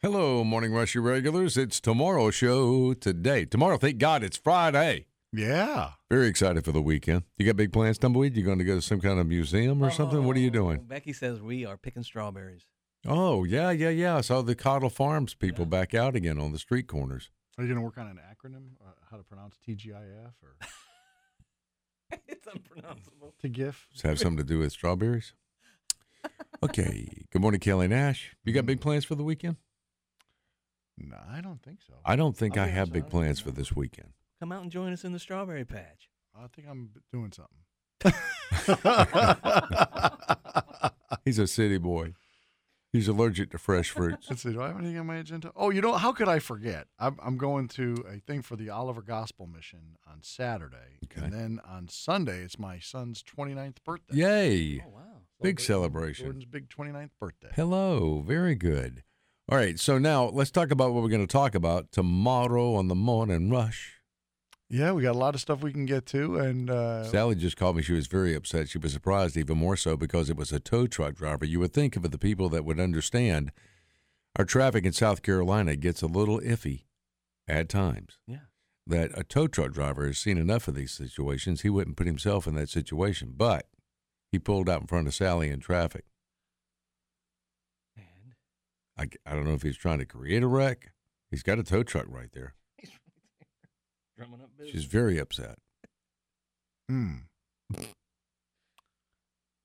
Hello, Morning Rush regulars. It's tomorrow show today. Tomorrow, thank God, it's Friday. Yeah. Very excited for the weekend. You got big plans, Tumbleweed? You going to go to some kind of museum or something? What are you Oh, doing? Becky says we are picking strawberries. Oh, yeah, yeah, yeah. I saw the Cottle Farms people back out again on the street corners. Are you going to work on an acronym? Uh, how to pronounce TGIF or it's unpronounceable. to GIF? Does it have something to do with strawberries? Okay. Good morning, Kelly Nash. You got big plans for the weekend? No, I don't think so. I don't think I I think have so. big plans for this weekend. Come out and join us in the strawberry patch. I think I'm doing something. He's a city boy. He's allergic to fresh fruits. Let's see. Do I have anything on my agenda? Oh, you know, how could I forget? I'm, I'm going to a thing for the Oliver Gospel Mission on Saturday. Okay. And then on Sunday, it's my son's 29th birthday. Yay. Oh wow! Big celebration. Jordan's big 29th birthday. Hello, very good. All right, so now let's talk about what we're going to talk about tomorrow on the morning rush. Yeah, we got a lot of stuff we can get to. And uh, Sally just called me. She was very upset. She was surprised, even more so, because it was a tow truck driver. You would think of the people that would understand. Our traffic in South Carolina gets a little iffy at times. Yeah. That a tow truck driver has seen enough of these situations. He wouldn't put himself in that situation, but he pulled out in front of Sally in traffic. And I, I don't know if he's trying to create a wreck. He's got a tow truck right there. he's right there, drumming up business. She's very upset. Hmm.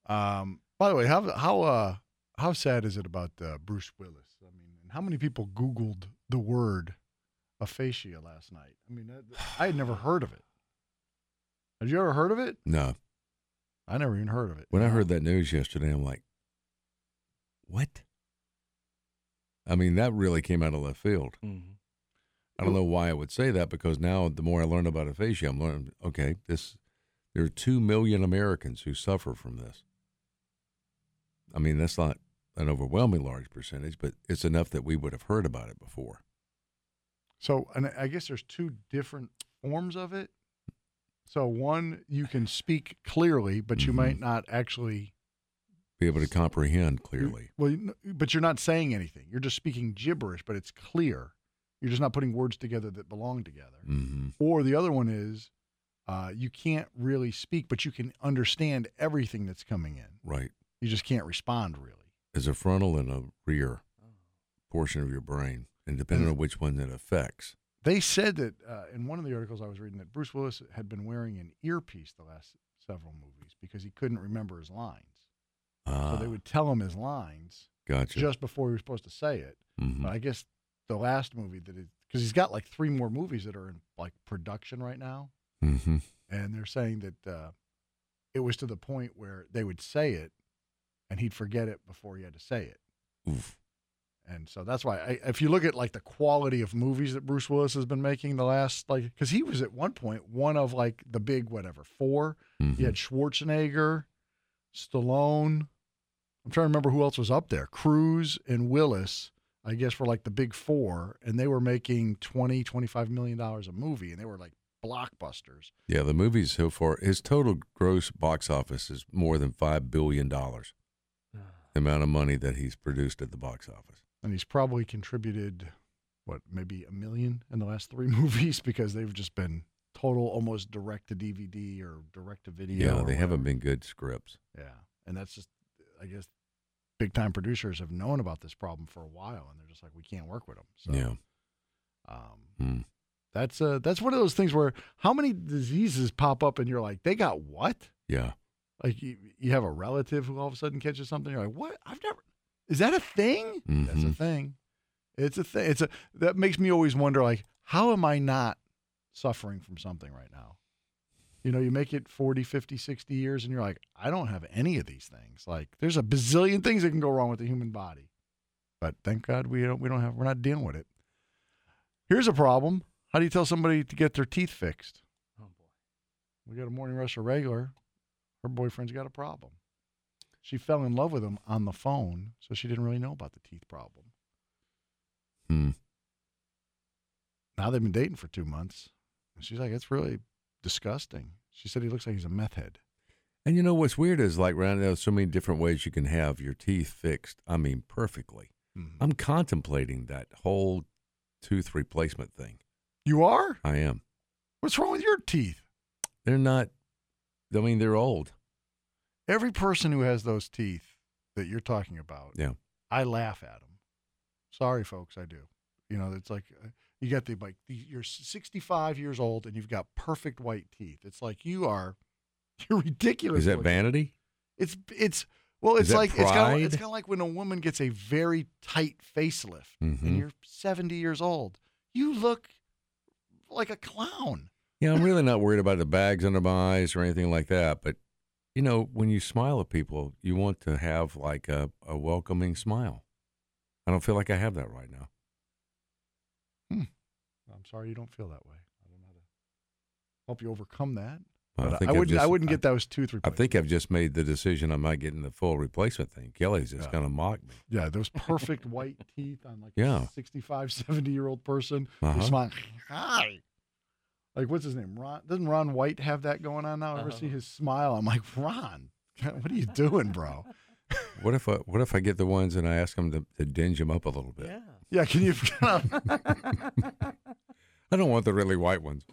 Um. By the way, how how uh how sad is it about uh, Bruce Willis? I mean, and how many people Googled the word aphasia last night? I mean, that- I had never heard of it. Had you ever heard of it? No. I never even heard of it. When I heard that news yesterday, I'm like, what? I mean, that really came out of left field. Mhm. I don't know why I would say that because now the more I learn about aphasia, I'm learning, okay, this, there are 2 million Americans who suffer from this. I mean, that's not an overwhelming large percentage, but it's enough that we would have heard about it before. So, and I guess there's two different forms of it. So, one you can speak clearly, but you Mhm. might not actually Be able to comprehend clearly. Well, but you're not saying anything. You're just speaking gibberish, but it's clear. You're just not putting words together that belong together. hmm Or the other one is uh, you can't really speak, but you can understand everything that's coming in. Right. You just can't respond really. There's a frontal and a rear portion of your brain, and depending on which one that affects. They said that uh, in one of the articles I was reading that Bruce Willis had been wearing an earpiece the last several movies because he couldn't remember his lines. Ah, So they would tell him his lines gotcha. just before he was supposed to say it. Mhm. But I guess the last movie that it because he's got like three more movies that are in like production right now, Mhm. and they're saying that uh, it was to the point where they would say it, and he'd forget it before he had to say it. Oof. And so that's why, I, if you look at like the quality of movies that Bruce Willis has been making the last like, because he was at one point one of like the big whatever 4 He Mhm. had Schwarzenegger, Stallone. I'm trying to remember who else was up there. Cruise and Willis, I guess, were like the big four, and they were making 20, 25 million dollars a movie, and they were like blockbusters. Yeah, the movies so far, his total gross box office is more than $5 billion. The amount of money that he's produced at the box office. And he's probably contributed, what, maybe a million in the last three movies because they've just been total almost direct to DVD or direct to video. Yeah, or they haven't been good scripts. Yeah. And that's just, I guess, big time producers have known about this problem for a while, and they're just like, we can't work with them. So, Yeah. um, Hmm. that's uh, that's one of those things where how many diseases pop up, and you're like, they got what? Yeah. Like you, you have a relative who all of a sudden catches something. You're like, what? I've never. Is that a thing? That's a Mhm. thing. It's a thing. It's a that makes me always wonder, like, how am I not suffering from something right now? You know, you make it 40, 50, 60 years, and you're like, I don't have any of these things. Like, there's a bazillion things that can go wrong with the human body, But thank God we don't we don't have we're not dealing with it. Here's a problem. How do you tell somebody to get their teeth fixed? Oh boy. We got a morning rush regular. Her boyfriend's got a problem. She fell in love with him on the phone, so she didn't really know about the teeth problem. Hmm. Now they've been dating for two months. And she's like, it's really disgusting. She said he looks like he's a meth head. And you know what's weird is like right now, so many different ways you can have your teeth fixed. I mean, perfectly. Mhm. I'm contemplating that whole tooth replacement thing. You are? I am. What's wrong with your teeth? They're not. I mean, they're old. Every person who has those teeth that you're talking about, Yeah. I laugh at them. Sorry, folks, I do. You know, it's like uh, you got the like the, you're 65 years old and you've got perfect white teeth. It's like you are you're ridiculous. Is that looking. vanity? It's it's well, it's like it's kind of it's kind of like when a woman gets a very tight facelift Mhm. and you're 70 years old. You look like a clown. Yeah, I'm really not worried about the bags under my eyes or anything like that. But you know, when you smile at people, you want to have like a, a welcoming smile. I don't feel like I have that right now. I'm sorry you don't feel that way. I don't know how to help you overcome that. I I, think I've wouldn't. I wouldn't get those tooth replacements. I think I've just made the decision I'm not getting the full replacement thing. Kelly's just Yeah. going to mock me. Yeah, those perfect white teeth on like Yeah. a 65, 70 year old person. Uh-huh. smile, hi. Like what's his name? Ron doesn't Ron White have that going on now? I ever Uh-huh. see his smile? I'm like, Ron, what are you doing, bro? What if I, what if I get the ones and I ask them to, to dinge them up a little bit? Yeah. Yeah, can you I don't want the really white ones.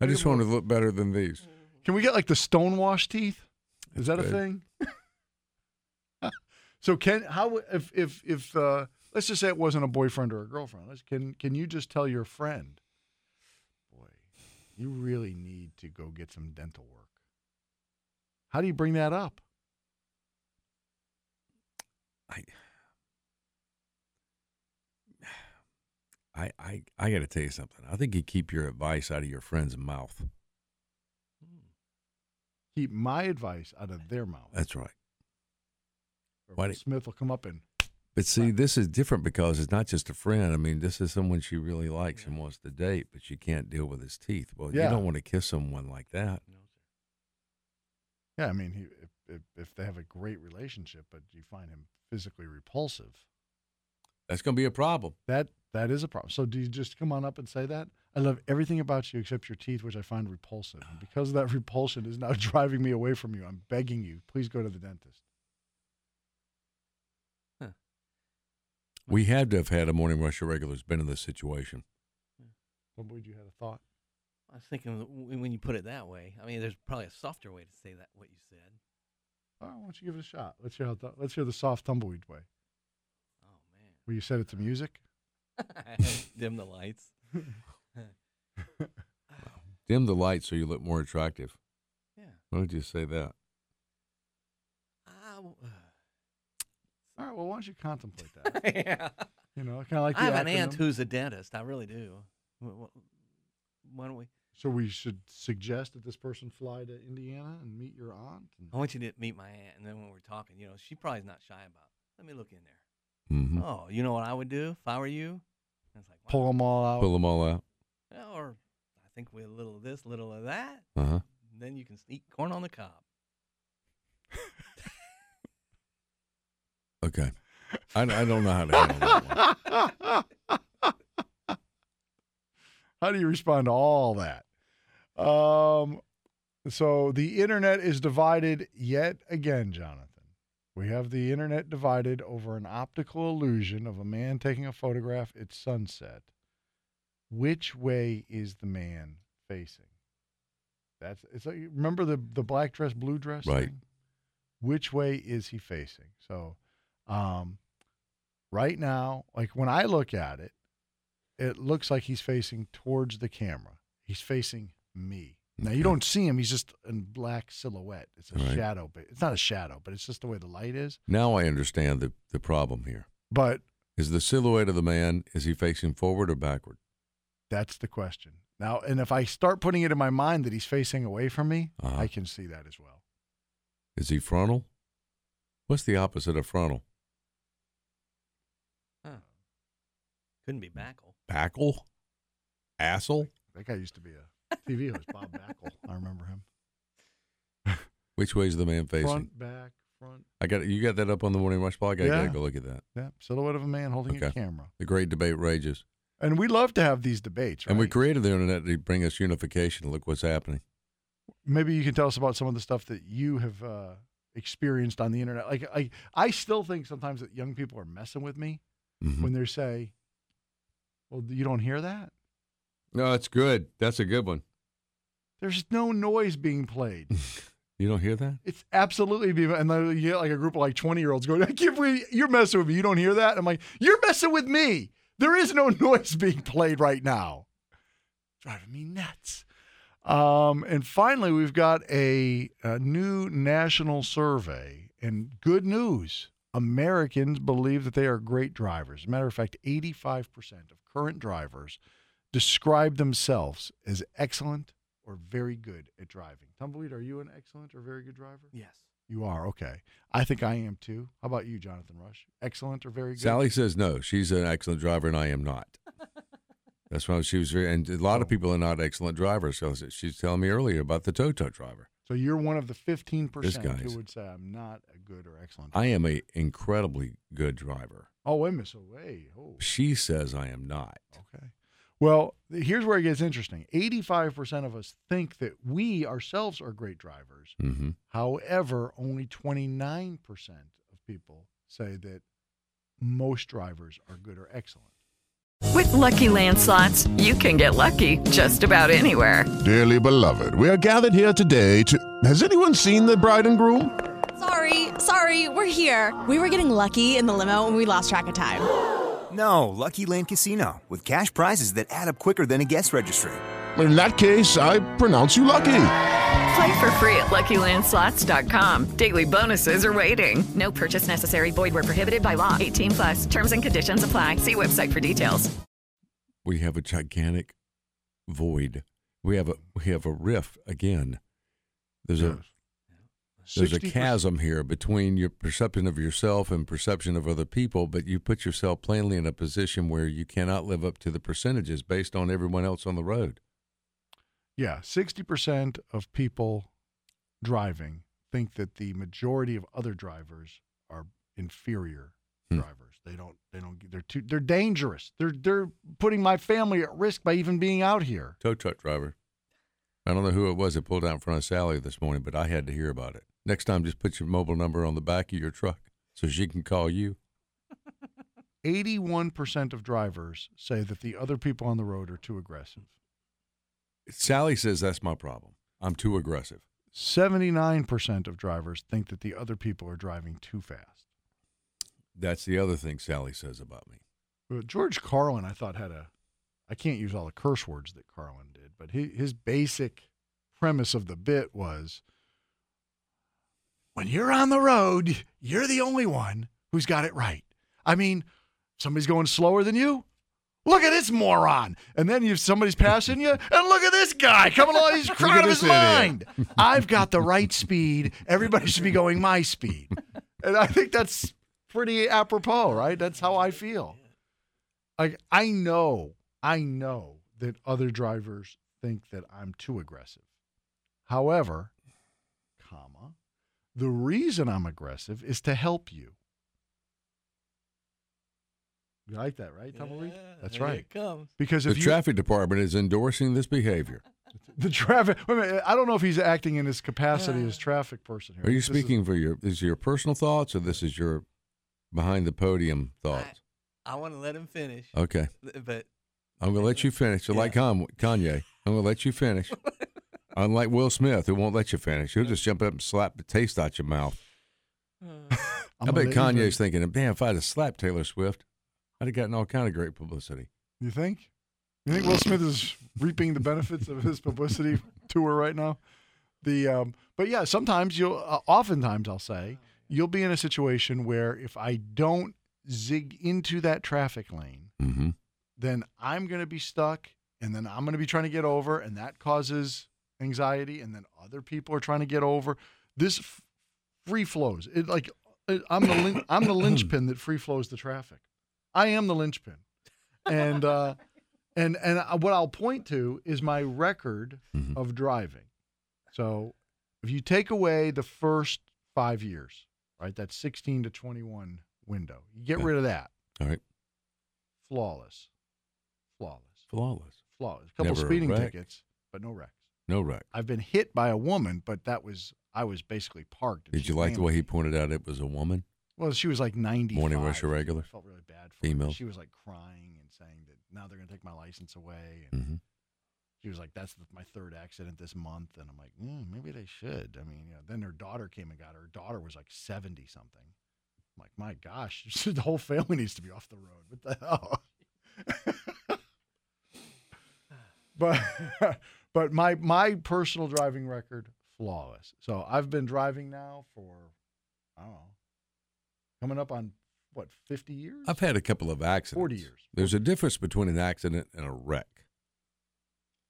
I just want to look better than these. can we get like the stonewash teeth? Is that a thing? so can how if if if uh let's just say it wasn't a boyfriend or a girlfriend. Let's, can can you just tell your friend, boy, you really need to go get some dental work. How do you bring that up? I, I, I, I got to tell you something. I think you keep your advice out of your friend's mouth. Hmm. Keep my advice out of their mouth. That's right. Or why do- Smith will come up and But see, this is different because it's not just a friend. I mean, this is someone she really likes and wants to date, but she can't deal with his teeth. Well, Yeah. you don't want to kiss someone like that. No, sir. yeah. I mean, he, if, if if they have a great relationship, but you find him physically repulsive, That's going to be a problem. that that is a problem. So do you just come on up and say that? I love everything about you except your teeth, which I find repulsive. And because of that repulsion is now driving me away from you. I'm begging you, please go to the dentist. Huh. We had to have had a morning rush of regulars been in this situation. What would you had a thought? I was thinking when you put it that way. I mean, there's probably a softer way to say that what you said. Oh, why don't you give it a shot? Let's hear how th- let's hear the soft tumbleweed way. Man. Where you set it to music. Dim the lights. Dim the lights so you look more attractive. Yeah. Why don't you say that? Ah, I w- All right. Well, why don't you contemplate that? yeah. you know, I kind of like I the have an aunt who's a dentist. I really do. Wh- wh- Why don't we? So we should suggest that this person fly to Indiana and meet your aunt. And, I want you to meet my aunt, and then when we're talking, you know, she probably's not shy about. Let me look in there. Mm-hmm. Oh, you know what I would do if I were you? And it's like wow. pull them all out. Pull them all out. Yeah, or I think with a little of this, little of that, Uh huh. then you can eat corn on the cob. Okay. I, I don't know how to handle that one. How do you respond to all that? Um, so the internet is divided yet again, Jonathan. We have the internet divided over an optical illusion of a man taking a photograph at sunset. Which way is the man facing? That's it's like remember the the black dress, blue dress, Right. thing? Which way is he facing? So, um, right now, like when I look at it, it looks like he's facing towards the camera. He's facing me. Now you don't see him; he's just in black silhouette. It's a Right. shadow, but it's not a shadow, but it's just the way the light is. Now I understand the, the problem here. But Is the silhouette of the man, is he facing forward or backward? that's the question. Now, and if I start putting it in my mind that he's facing away from me, Uh-huh. I can see that as well. Is he frontal? What's the opposite of frontal? Uh, Couldn't be Backle. Backle? Assel? That guy used to be a TV host, Bob Backel. I remember him. Which way is the man facing? Front, back, front. I got you got that up on the morning rush blog. I Yeah. gotta go look at that. Yeah, silhouette of a man holding a camera. The great debate rages, And we love to have these debates, right? and we created the internet to bring us unification. Look what's happening. Maybe you can tell us about some of the stuff that you have uh, experienced on the internet. Like, I, I still think sometimes that young people are messing with me Mhm. when they say, "Well, you don't hear that." No, it's good. That's a good one. There's no noise being played. You don't hear that? It's absolutely be and then you get like a group of like 20 year olds going, I can't believe you're messing with me. You don't hear that? I'm like, you're messing with me. There is no noise being played right now. Driving me nuts. Um, and finally, we've got a, a new national survey and good news. Americans believe that they are great drivers. As a matter of fact, 85% of current drivers describe themselves as excellent or very good at driving. Tumbleweed, are you an excellent or very good driver? Yes. You are okay. I think I am too. How about you, Jonathan Rush? Excellent or very good? Sally says no. She's an excellent driver, and I am not. That's why she was very. And a lot of Oh. people are not excellent drivers. So she's telling me earlier about the tow truck driver. So you're one of the 15% This guy's- who would say I'm not a good or excellent. Driver. I am a incredibly good driver. oh, wait a minute. So wait. Oh, She says I am not. okay. Well, here's where it gets interesting. 85% of us think that we ourselves are great drivers. hmm However, only 29% of people say that most drivers are good or excellent. With Lucky Land slots, you can get lucky just about anywhere. Dearly beloved, we are gathered here today to. Has anyone seen the bride and groom? Sorry, sorry, we're here. We were getting lucky in the limo and we lost track of time. No, Lucky Land Casino, with cash prizes that add up quicker than a guest registry. In that case, I pronounce you lucky. Play for free at LuckyLandSlots.com. Daily bonuses are waiting. No purchase necessary. Void where prohibited by law. 18 plus. Terms and conditions apply. See website for details. We have a gigantic void. We have a we have a rift again. There's a there's a 60% chasm here between your perception of yourself and perception of other people, but you put yourself plainly in a position where you cannot live up to the percentages based on everyone else on the road. Yeah, 60% of people driving think that the majority of other drivers are inferior Hmm. drivers. They don't they don't they're too they're dangerous. They're they're putting my family at risk by even being out here. Tow truck driver. I don't know who it was that pulled out in front of Sally this morning, but I had to hear about it. Next time, just put your mobile number on the back of your truck so she can call you. 81% of drivers say that the other people on the road are too aggressive. Sally says that's my problem. I'm too aggressive. 79% of drivers think that the other people are driving too fast. That's the other thing Sally says about me. George Carlin, I thought, had a. I can't use all the curse words that Carlin did, but his, his basic premise of the bit was when you're on the road, you're the only one who's got it right. I mean, somebody's going slower than you. Look at this moron. And then you somebody's passing you, and look at this guy coming along. He's crying out of his idiot. mind. I've got the right speed. Everybody should be going my speed. And I think that's pretty apropos, right? That's how I feel. Like I know, I know that other drivers think that I'm too aggressive. However, comma, the reason I'm aggressive is to help you. You like that, right, Tumbleweed? Yeah, That's here right. It comes. Because The you, traffic department is endorsing this behavior. the traffic, wait a minute, I don't know if he's acting in his capacity as traffic person here. Are you This is- speaking for your is your personal thoughts or this is your behind the podium thoughts? I want to let him finish, Okay. but I'm gonna let you finish. So like Yeah. Con- Kanye, I'm gonna let you finish. Unlike Will Smith, who won't let you finish. He'll just jump up and slap the taste out your mouth. I'm I bet Kanye's thinking, "Damn, if I'd have slapped Taylor Swift, I'd have gotten all kind of great publicity. You think? You think Will Smith is reaping the benefits of his publicity tour right now? The um, but yeah, sometimes you'll, uh, oftentimes I'll say you'll be in a situation where if I don't zig into that traffic lane, Mm-hmm. then I'm going to be stuck, and then I'm going to be trying to get over, and that causes anxiety, and then other people are trying to get over. This f- free flows. It like it, I'm the lin- I'm the linchpin that free flows the traffic. I am the linchpin, and uh, and and uh, what I'll point to is my record Mhm. of driving. So if you take away the first five years, right, that's 16 to 21 window, you get Yeah. rid of that. All right. Flawless, flawless, Flawless. flawless. A couple Never speeding wreck. tickets, but no wrecks. No wreck. I've been hit by a woman, but that was I was basically parked. Did you like the way me. he pointed out it was a woman? Well, she was like 90. Morning rush irregular? I felt really bad for Female? her. She was like crying and saying that now they're going to take my license away. And hmm she was like, that's the, my third accident this month. And I'm like, mm, maybe they should. I mean, you know, then her daughter came and got her. Her daughter was like 70 something. I'm like, my gosh, the whole family needs to be off the road. What the hell? but but my my personal driving record flawless. So I've been driving now for I don't know, coming up on what 50 years. I've had a couple of accidents. 40 years. There's a difference between an accident and a wreck.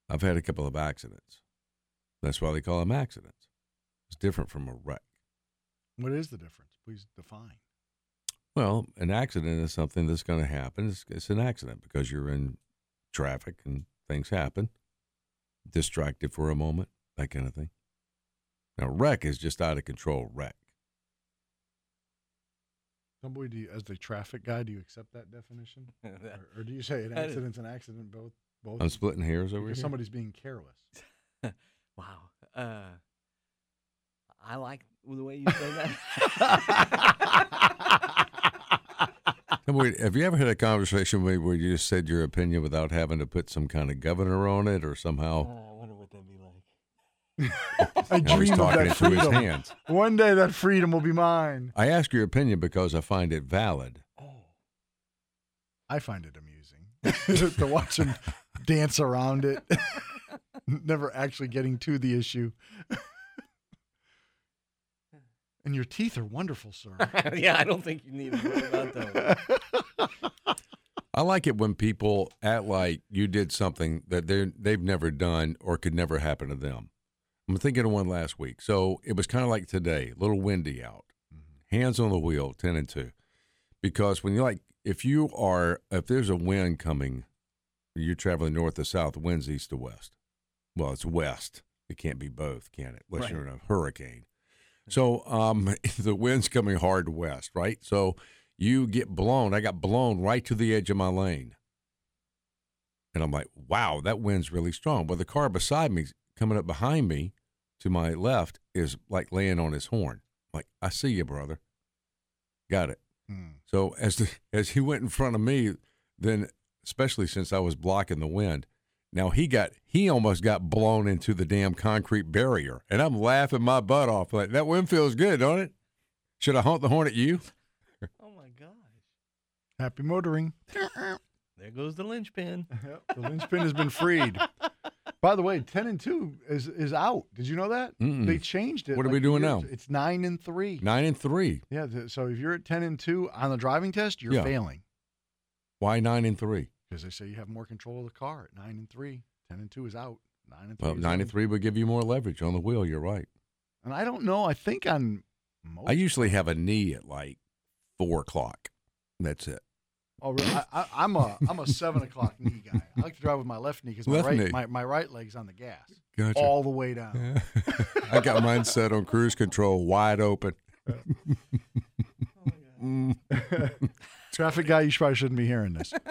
I've had a couple of accidents. That's why they call them accidents. It's different from a wreck. What is the difference? Please define. Well, an accident is something that's going to happen. It's, it's an accident because you're in traffic and things happen. Distracted for a moment, that kind of thing. Now, wreck is just out of control wreck. Somebody, do you, as the traffic guy, do you accept that definition, That- or, or do you say an that is- accident's an accident? Both, both. I'm splitting hairs over here. somebody's being careless. wow. Uh, I like the way you say that. Now, wait, have you ever had a conversation where where you just said your opinion without having to put some kind of governor on it or Uh, somehow? I wonder what that'd be like. I Now he's dream of talking that it through his hands. One day that freedom will be mine. I ask your opinion because I find it valid. I find it amusing to watch him dance around it, never actually getting to the issue. And your teeth are wonderful, sir. yeah, I don't think you need to worry about those. I like it when people act like you did something that they they've never done or could never happen to them. I'm thinking of one last week. So it was kind of like today, a little windy out. Mm-hmm. Hands on the wheel, ten and two, because when you like, if you are, if there's a wind coming, you're traveling north to south, wind's east to west. Well, it's west. It can't be both, can it? Unless you're in a hurricane. So um, the wind's coming hard west, right? So you get blown. I got blown right to the edge of my lane. And I'm like, wow, that wind's really strong. But the car beside me, coming up behind me to my left, is like laying on his horn. like, I see you, brother. Got it. Hmm. So as the, as he went in front of me, then especially since I was blocking the wind, now he got he almost got blown into the damn concrete barrier, and I'm laughing my butt off. Like that wind feels good, don't it? Should I honk the horn at you? Oh my gosh. Happy motoring. There goes the linchpin. Yep, the linchpin has been freed. By the way, ten and two is is out. Did you know that Mm-mm. they changed it? What are we doing now? It's nine and three. Nine and three. Yeah. th- So if you're at ten and two on the driving test, you're Yeah. failing Why nine and three? Because they say you have more control of the car at nine and three. Ten and two is out. Nine and three. Well, nine in. and three would give you more leverage on the wheel. You're right. And I don't know. I think on most. I usually have a knee at like four o'clock. That's it. Oh, really? I, I, I'm a I'm a seven o'clock knee guy. I like to drive with my left knee because my Left right knee. my, my right leg's on the gas Gotcha. all the way down. I got mine set on cruise control, wide open. Mm. Traffic guy, you probably shouldn't be hearing this.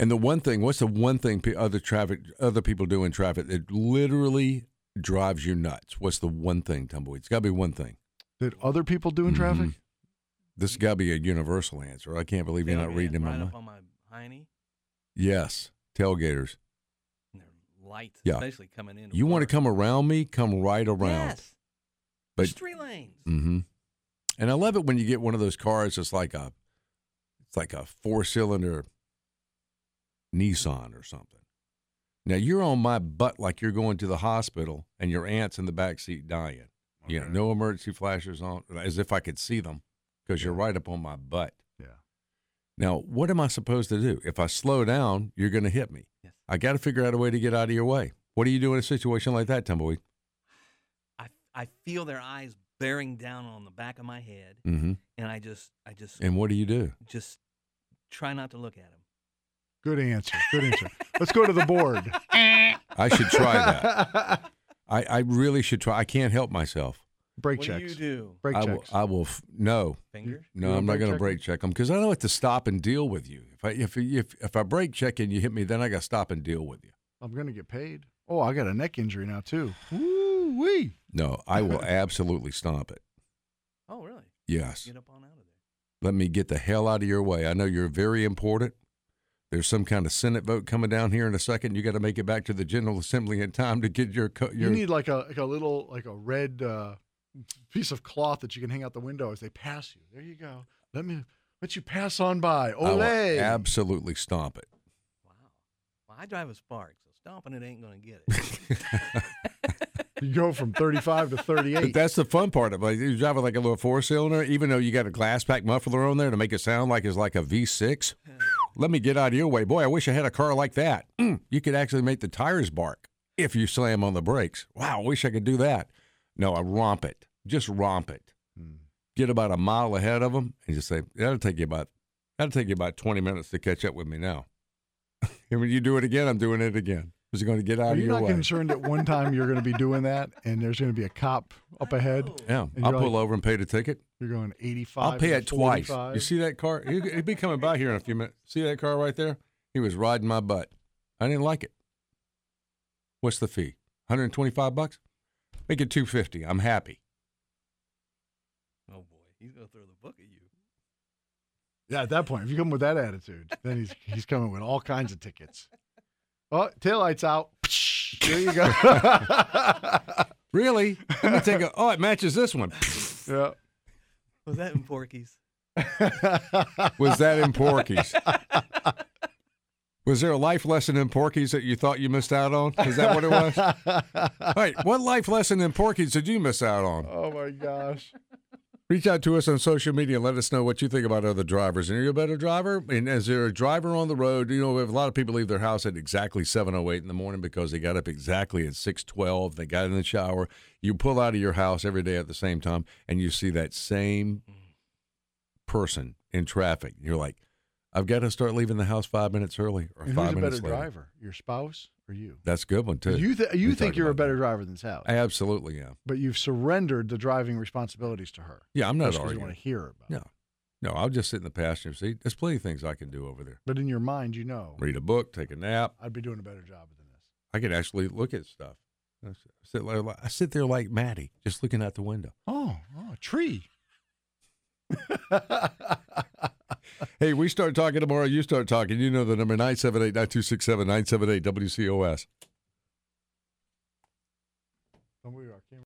And the one thing, what's the one thing other traffic, other people do in traffic that literally drives you nuts? What's the one thing, Tumbleweed? It's got to be one thing. That other people do in traffic? Mhm. This has got to be a universal answer. I can't believe you're not Tailgate reading in my right mind. up on my hiney. Yes, tailgaters. And they're light, Yeah. especially coming in. You want to come around me? Come right around. Yes. But There's three lanes. Mm-hmm. And I love it when you get one of those cars. It's like a, it's like a four cylinder Nissan or something. Now you're on my butt like you're going to the hospital, and your aunt's in the back seat dying. You know, no emergency flashers on, as if I could see them, because you're right up on my butt. Yeah. Now, what am I supposed to do? If I slow down, you're going to hit me. Yes. I got to figure out a way to get out of your way. What do you do in a situation like that, Tumbleweed? I I feel their eyes bearing down on the back of my head, Mm-hmm. and I just I just And what do you do? just try not to look at them. Good answer. Good answer. Let's go to the board. I should try that. I, I really should try. I can't help myself. Brake what checks. do you do? Brake I will. checks. I will. f- No, Fingers? no, I'm don't going to brake check them because I don't have to stop and deal with you. If I if if if I brake check and you hit me, then I got to stop and deal with you. I'm gonna get paid. Oh, I got a neck injury now too. Woo wee. No, I will absolutely stomp it. Oh, really? Yes. Get up on out of there. Let me get the hell out of your way. I know you're very important. There's some kind of Senate vote coming down here in a second. You got to make it back to the General Assembly in time to get your co- You need like a like a little like a red uh, piece of cloth that you can hang out the window as they pass you. There you go. Let me let you pass on by. I will Olay. absolutely stomp it. Wow. Well, I drive a Spark, so stomping it ain't going to get it. You go from 35 to But 38. that's the fun part of it. You drive it like a little four cylinder, even though you got a glass pack muffler on there to make it sound like it's like a V6. Let me get out of your way. Boy, I wish I had a car like that. Mm, you could actually make the tires bark if you slam on the brakes. Wow, I wish I could do that. No, I romp it. Just romp it. Get about a mile ahead of them and just say, that'll take you about that'll take you about 20 minutes to catch up with me now. and when you do it again, I'm doing it again. Is it going to get out Are of you your not way? concerned that one time you're going to be doing that and there's going to be a cop up ahead? Oh. Yeah, And I'll you're pull like- over and pay the ticket. You're going 85. I'll pay to it twice. You see that car? He'll, he'll be coming by here in a few minutes. See that car right there? He was riding my butt. I didn't like it. What's the fee? 125 bucks? Make it 250. I'm happy. oh, boy. He's going to throw the book at you. Yeah, at that point, if you come with that attitude, then he's he's coming with all kinds of tickets. Oh, taillights out. There you go. Really? Let me take a. Oh, it matches this one. yeah. Was that in Porky's? Was that in Porky's? Was there a life lesson in Porky's that you thought you missed out on? Is that what it was? Wait, what life lesson in Porky's did you miss out on? Oh my gosh. Reach out to us on social media and let us know what you think about other drivers. And are you a better driver? And is there a driver on the road? You know, a lot of people leave their house at exactly 7.08 in the morning because they got up exactly at 6.12. They got in the shower. You pull out of your house every day at the same time, and you see that same person in traffic. You're like, I've got to start leaving the house five minutes early or And five who's a minutes better later. driver, your spouse or you? That's a good one, too. You th- We you think you're a better that. driver than Sally, I absolutely am. but you've surrendered the driving responsibilities to her. Yeah, I'm not 'cause you want to hear about. it. No. No, I'll just sit in the passenger seat. There's plenty of things I can do over there. But in your mind, you know, Read a book, take a nap. I'd be doing a better job than this. I could actually look at stuff. I sit, like, I sit there like Maddie, just looking out the window. Oh, oh a tree. Hey, we start talking tomorrow. You start talking. You know the number 978 9267 978 WCOS.